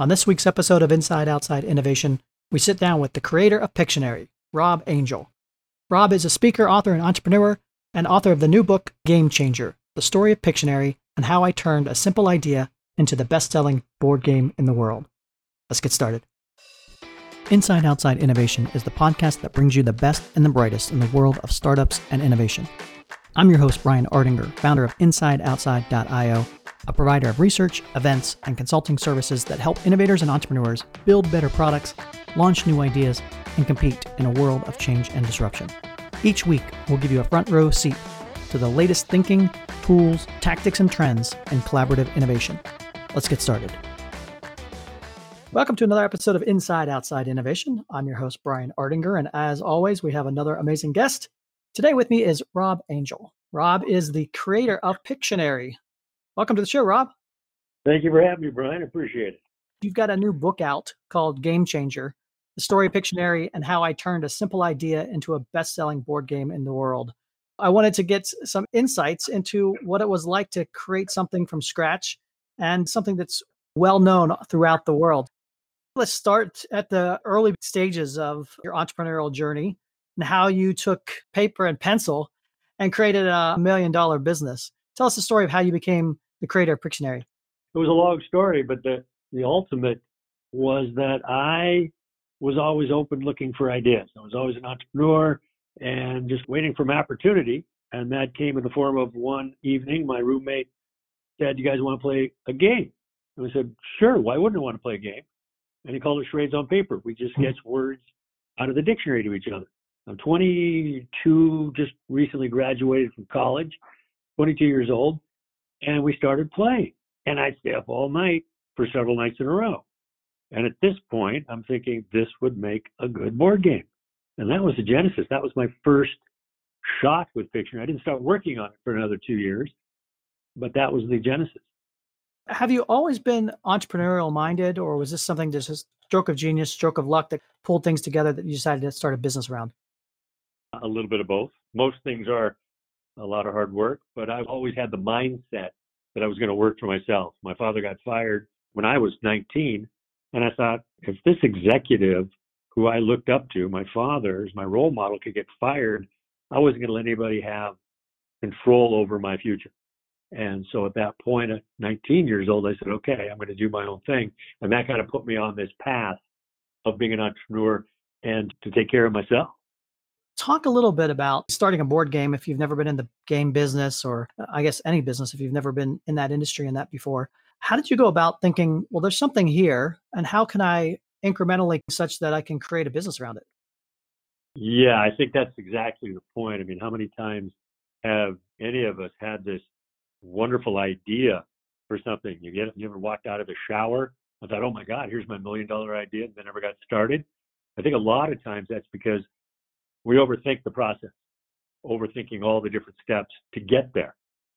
On this week's episode of Inside Outside Innovation, we sit down with the creator of Pictionary, Rob Angel. Rob is a speaker, author, and entrepreneur, and author of the new book, Game Changer The Story of Pictionary and How I Turned a Simple Idea into the Best Selling Board Game in the World. Let's get started. Inside Outside Innovation is the podcast that brings you the best and the brightest in the world of startups and innovation. I'm your host, Brian Ardinger, founder of InsideOutside.io, a provider of research, events, and consulting services that help innovators and entrepreneurs build better products, launch new ideas, and compete in a world of change and disruption. Each week, we'll give you a front row seat to the latest thinking, tools, tactics, and trends in collaborative innovation. Let's get started. Welcome to another episode of Inside Outside Innovation. I'm your host, Brian Ardinger, and as always, we have another amazing guest. Today with me is Rob Angel. Rob is the creator of Pictionary. Welcome to the show, Rob. Thank you for having me, Brian. Appreciate it. You've got a new book out called Game Changer The Story of Pictionary and How I Turned a Simple Idea into a Best Selling Board Game in the World. I wanted to get some insights into what it was like to create something from scratch and something that's well known throughout the world. Let's start at the early stages of your entrepreneurial journey and how you took paper and pencil and created a million dollar business. Tell us the story of how you became the creator of Pictionary. It was a long story, but the, the ultimate was that I was always open looking for ideas. I was always an entrepreneur and just waiting for my opportunity. And that came in the form of one evening, my roommate said, You guys want to play a game? And we said, Sure, why wouldn't I want to play a game? And he called it charades on paper. We just hmm. get words out of the dictionary to each other. I'm 22, just recently graduated from college, 22 years old, and we started playing. And I'd stay up all night for several nights in a row. And at this point, I'm thinking this would make a good board game. And that was the genesis. That was my first shot with Pictionary. I didn't start working on it for another two years, but that was the genesis. Have you always been entrepreneurial minded, or was this something just a stroke of genius, stroke of luck that pulled things together that you decided to start a business around? A little bit of both. Most things are a lot of hard work, but I've always had the mindset that I was going to work for myself. My father got fired when I was 19, and I thought if this executive who I looked up to, my father, as my role model, could get fired, I wasn't going to let anybody have control over my future. And so at that point, at 19 years old, I said, okay, I'm going to do my own thing. And that kind of put me on this path of being an entrepreneur and to take care of myself. Talk a little bit about starting a board game if you've never been in the game business, or uh, I guess any business if you've never been in that industry and that before. How did you go about thinking, well, there's something here, and how can I incrementally such that I can create a business around it? Yeah, I think that's exactly the point. I mean, how many times have any of us had this wonderful idea for something? You get you ever walked out of the shower and thought, oh my God, here's my million dollar idea, and then never got started? I think a lot of times that's because we overthink the process, overthinking all the different steps to get there.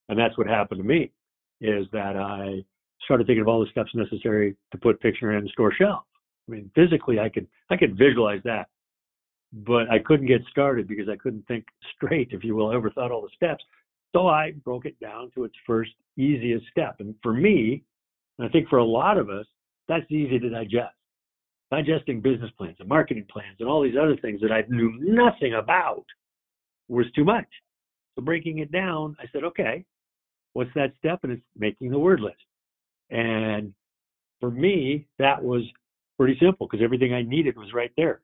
And that's what happened to me is that I started thinking of all the steps necessary to put picture in store shelf. I mean, physically, I could I could visualize that, but I couldn't get started because I couldn't think straight, if you will. I overthought all the steps, so I broke it down to its first easiest step. And for me, and I think for a lot of us, that's easy to digest digesting business plans and marketing plans and all these other things that I knew nothing about was too much. So breaking it down, I said, okay, what's that step? And it's making the word list. And for me, that was pretty simple because everything I needed was right there.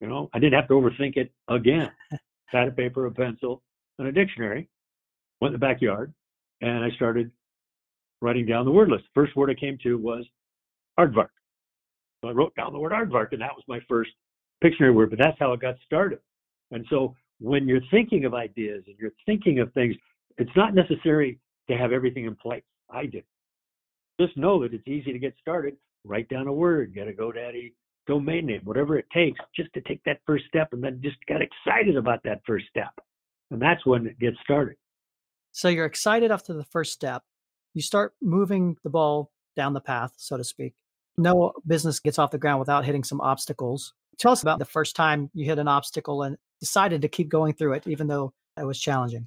You know, I didn't have to overthink it again. Had a paper, a pencil, and a dictionary. Went in the backyard, and I started writing down the word list. First word I came to was aardvark. So I wrote down the word aardvark, and that was my first Pictionary word, but that's how it got started. And so when you're thinking of ideas and you're thinking of things, it's not necessary to have everything in place. I did. Just know that it's easy to get started. Write down a word, get a GoDaddy domain name, whatever it takes, just to take that first step and then just get excited about that first step. And that's when it gets started. So you're excited after the first step. You start moving the ball down the path, so to speak no business gets off the ground without hitting some obstacles. Tell us about the first time you hit an obstacle and decided to keep going through it, even though it was challenging.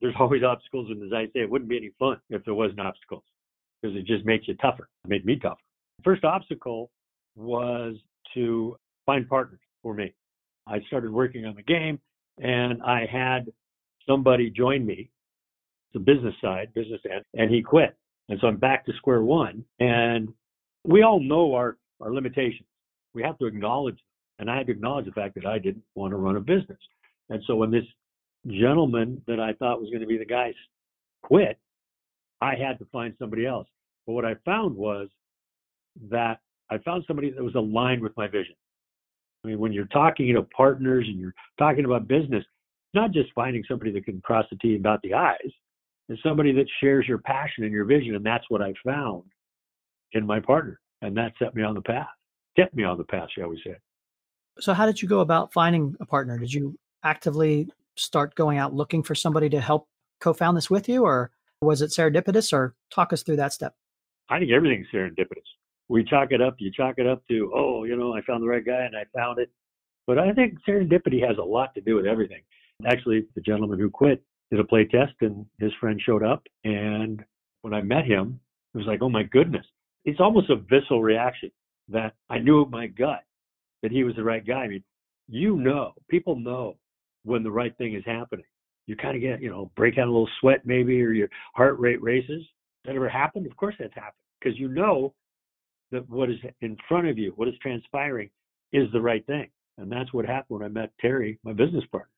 There's always obstacles, and as I say, it wouldn't be any fun if there wasn't obstacles because it just makes you tougher. It made me tougher. The First obstacle was to find partners for me. I started working on the game and I had somebody join me, the business side, business end, and he quit. And so I'm back to square one. And we all know our, our limitations. We have to acknowledge them. And I had to acknowledge the fact that I didn't want to run a business. And so when this gentleman that I thought was going to be the guy quit, I had to find somebody else. But what I found was that I found somebody that was aligned with my vision. I mean, when you're talking to partners and you're talking about business, not just finding somebody that can cross the T and dot the I's. It's somebody that shares your passion and your vision, and that's what I found in my partner, and that set me on the path, kept me on the path, shall we say? So, how did you go about finding a partner? Did you actively start going out looking for somebody to help co-found this with you, or was it serendipitous? Or talk us through that step. I think everything's serendipitous. We chalk it up. You chalk it up to, oh, you know, I found the right guy and I found it. But I think serendipity has a lot to do with everything. Actually, the gentleman who quit did a play test and his friend showed up. And when I met him, it was like, oh my goodness. It's almost a visceral reaction that I knew in my gut that he was the right guy. I mean, you know, people know when the right thing is happening. You kind of get, you know, break out a little sweat maybe, or your heart rate races. That ever happened? Of course that's happened because you know that what is in front of you, what is transpiring, is the right thing. And that's what happened when I met Terry, my business partner.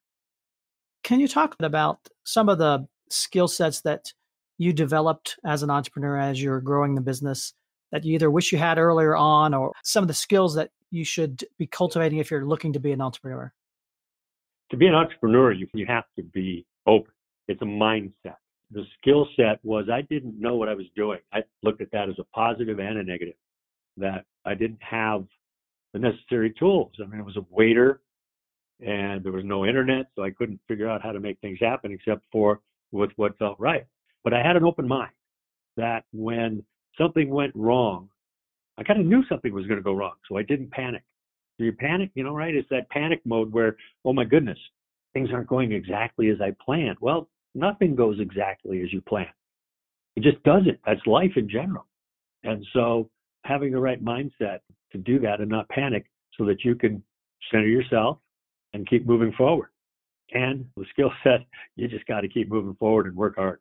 Can you talk about some of the skill sets that you developed as an entrepreneur as you're growing the business that you either wish you had earlier on or some of the skills that you should be cultivating if you're looking to be an entrepreneur? To be an entrepreneur, you, you have to be open. It's a mindset. The skill set was I didn't know what I was doing. I looked at that as a positive and a negative, that I didn't have the necessary tools. I mean, I was a waiter and there was no internet, so I couldn't figure out how to make things happen except for with what felt right. But I had an open mind that when something went wrong, I kind of knew something was going to go wrong, so I didn't panic. So you panic, you know, right? It's that panic mode where, oh my goodness, things aren't going exactly as I planned. Well, nothing goes exactly as you plan. It just doesn't. That's life in general. And so having the right mindset to do that and not panic so that you can center yourself and keep moving forward. And the skill set, you just got to keep moving forward and work hard.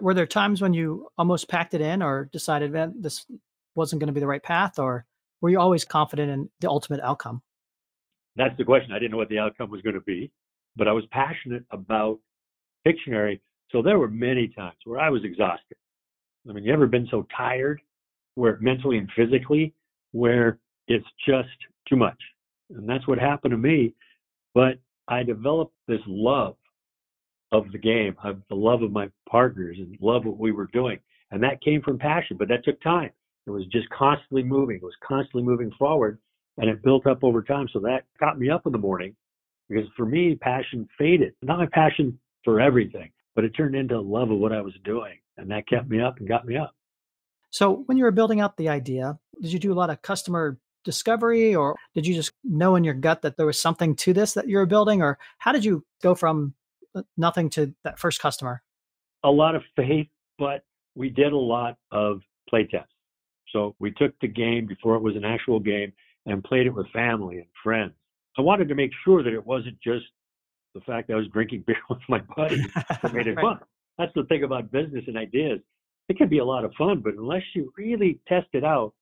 Were there times when you almost packed it in or decided that this wasn't going to be the right path, or were you always confident in the ultimate outcome? That's the question. I didn't know what the outcome was going to be, but I was passionate about Pictionary. So there were many times where I was exhausted. I mean, you ever been so tired, where mentally and physically, where it's just too much? And that's what happened to me. But I developed this love of the game, of the love of my partners, and love what we were doing, and that came from passion. But that took time. It was just constantly moving. It was constantly moving forward, and it built up over time. So that got me up in the morning because for me, passion faded. Not my passion for everything, but it turned into love of what I was doing, and that kept me up and got me up. So when you were building out the idea, did you do a lot of customer discovery or did you just know in your gut that there was something to this that you were building or how did you go from Uh, nothing to that first customer? A lot of faith, but we did a lot of play tests. So we took the game before it was an actual game and played it with family and friends. I wanted to make sure that it wasn't just the fact that I was drinking beer with my buddies that made it right. fun. That's the thing about business and ideas. It can be a lot of fun, but unless you really test it out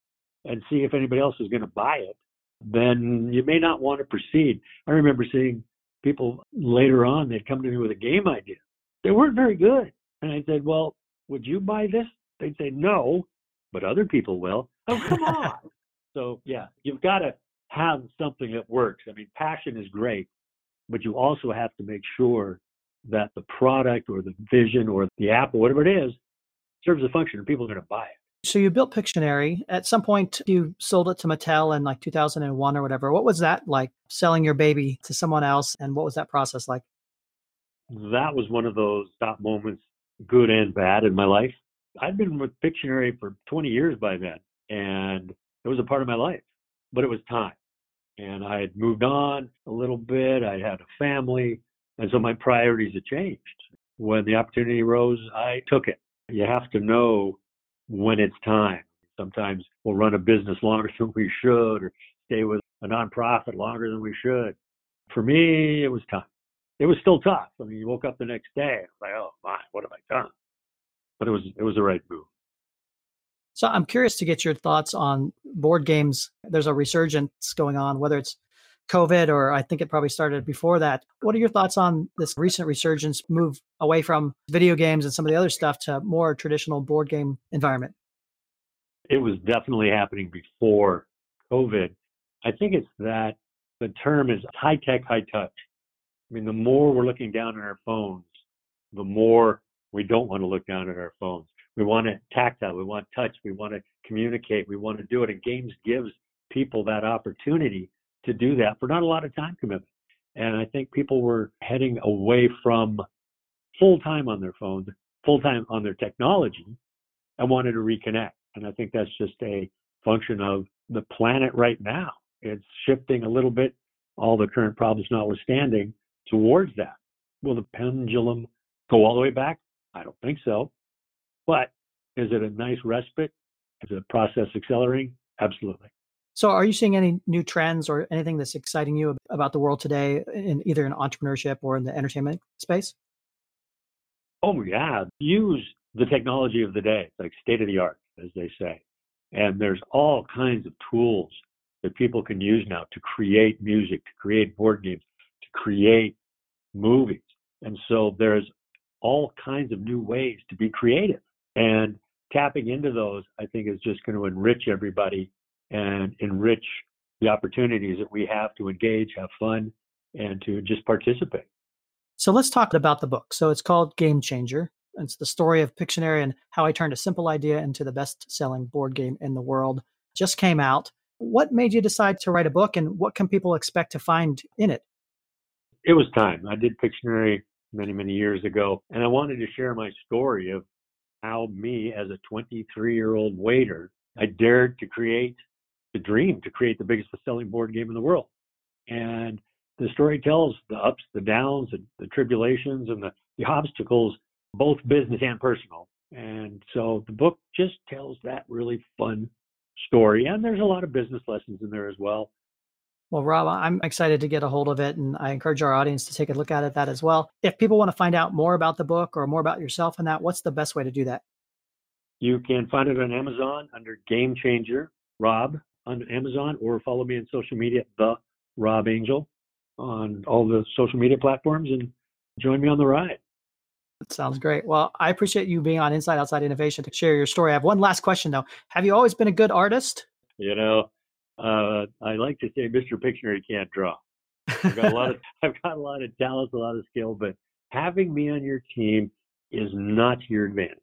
and see if anybody else is going to buy it, then you may not want to proceed. I remember seeing people later on, they'd come to me with a game idea. They weren't very good. And I said, Well, would you buy this? They'd say, No, but other people will. Oh, come on. so, yeah, you've got to have something that works. I mean, passion is great, but you also have to make sure that the product or the vision or the app or whatever it is serves a function and people are going to buy it. So you built Pictionary. At some point, you sold it to Mattel in like 2001 or whatever. What was that like, selling your baby to someone else? And what was that process like? That was one of those top moments, good and bad, in my life. I'd been with Pictionary for 20 years by then, and it was a part of my life, but it was time. And I had moved on a little bit. I had a family. And so my priorities had changed. When the opportunity arose, I took it. You have to know when it's time. Sometimes we'll run a business longer than we should or stay with a nonprofit longer than we should. For me, it was tough. It was still tough. I mean, you woke up the next day, like, oh my, what have I done? But it was it was the right move. So I'm curious to get your thoughts on board games. There's a resurgence going on, whether it's COVID or I think it probably started before that. What are your thoughts on this recent resurgence move away from video games and some of the other stuff to more traditional board game environment? It was definitely happening before COVID. I think it's that the term is high tech, high touch. I mean, the more we're looking down at our phones, the more we don't want to look down at our phones. We want it tactile, we want touch, we want to communicate, we want to do it. And games gives people that opportunity to do that for not a lot of time commitment. And I think people were heading away from full time on their phones, full time on their technology, and wanted to reconnect. And I think that's just a function of the planet right now. It's shifting a little bit, all the current problems notwithstanding, towards that. Will the pendulum go all the way back? I don't think so. But is it a nice respite? Is the process accelerating? Absolutely. So, are you seeing any new trends or anything that's exciting you about the world today, in either in entrepreneurship or in the entertainment space? Oh yeah, use the technology of the day, like state of the art, as they say. And there's all kinds of tools that people can use now to create music, to create board games, to create movies. And so there's all kinds of new ways to be creative. And tapping into those, I think, is just going to enrich everybody and enrich the opportunities that we have to engage, have fun, and to just participate. So let's talk about the book. So it's called Game Changer. It's the story of Pictionary and how I turned a simple idea into the best selling board game in the world. Just came out. What made you decide to write a book and what can people expect to find in it? It was time. I did Pictionary many, many years ago, and I wanted to share my story of how me, as a 23 year old waiter, I dared to create the dream to create the biggest selling board game in the world. And the story tells the ups, the downs, the, the tribulations, and the, the obstacles, both business and personal. And so the book just tells that really fun story. And there's a lot of business lessons in there as well. Well, Rob, I'm excited to get a hold of it, and I encourage our audience to take a look at it that as well. If people want to find out more about the book or more about yourself and that, what's the best way to do that? You can find it on Amazon under Game Changer, Rob, on Amazon or follow me on social media, the Rob Angel, on all the social media platforms, and join me on the ride. That sounds great. Well, I appreciate you being on Inside Outside Innovation to share your story. I have one last question though. Have you always been a good artist? You know, uh, I like to say Mr. Pictionary can't draw. I've got a lot of I've got a lot of talent, a lot of skill, but having me on your team is not your advantage.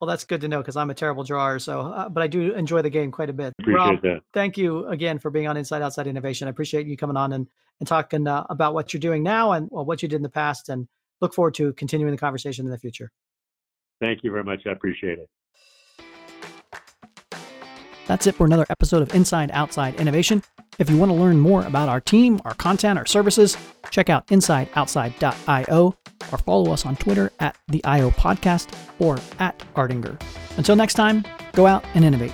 Well, that's good to know because I'm a terrible drawer. So, uh, but I do enjoy the game quite a bit. Appreciate Rob, that. Thank you again for being on Inside Outside Innovation. I appreciate you coming on and, and talking uh, about what you're doing now and well, what you did in the past, and look forward to continuing the conversation in the future. Thank you very much. I appreciate it. That's it for another episode of Inside Outside Innovation. If you want to learn more about our team, our content, our services, check out insideoutside.io or follow us on Twitter at the IO Podcast or at Ardinger. Until next time, go out and innovate.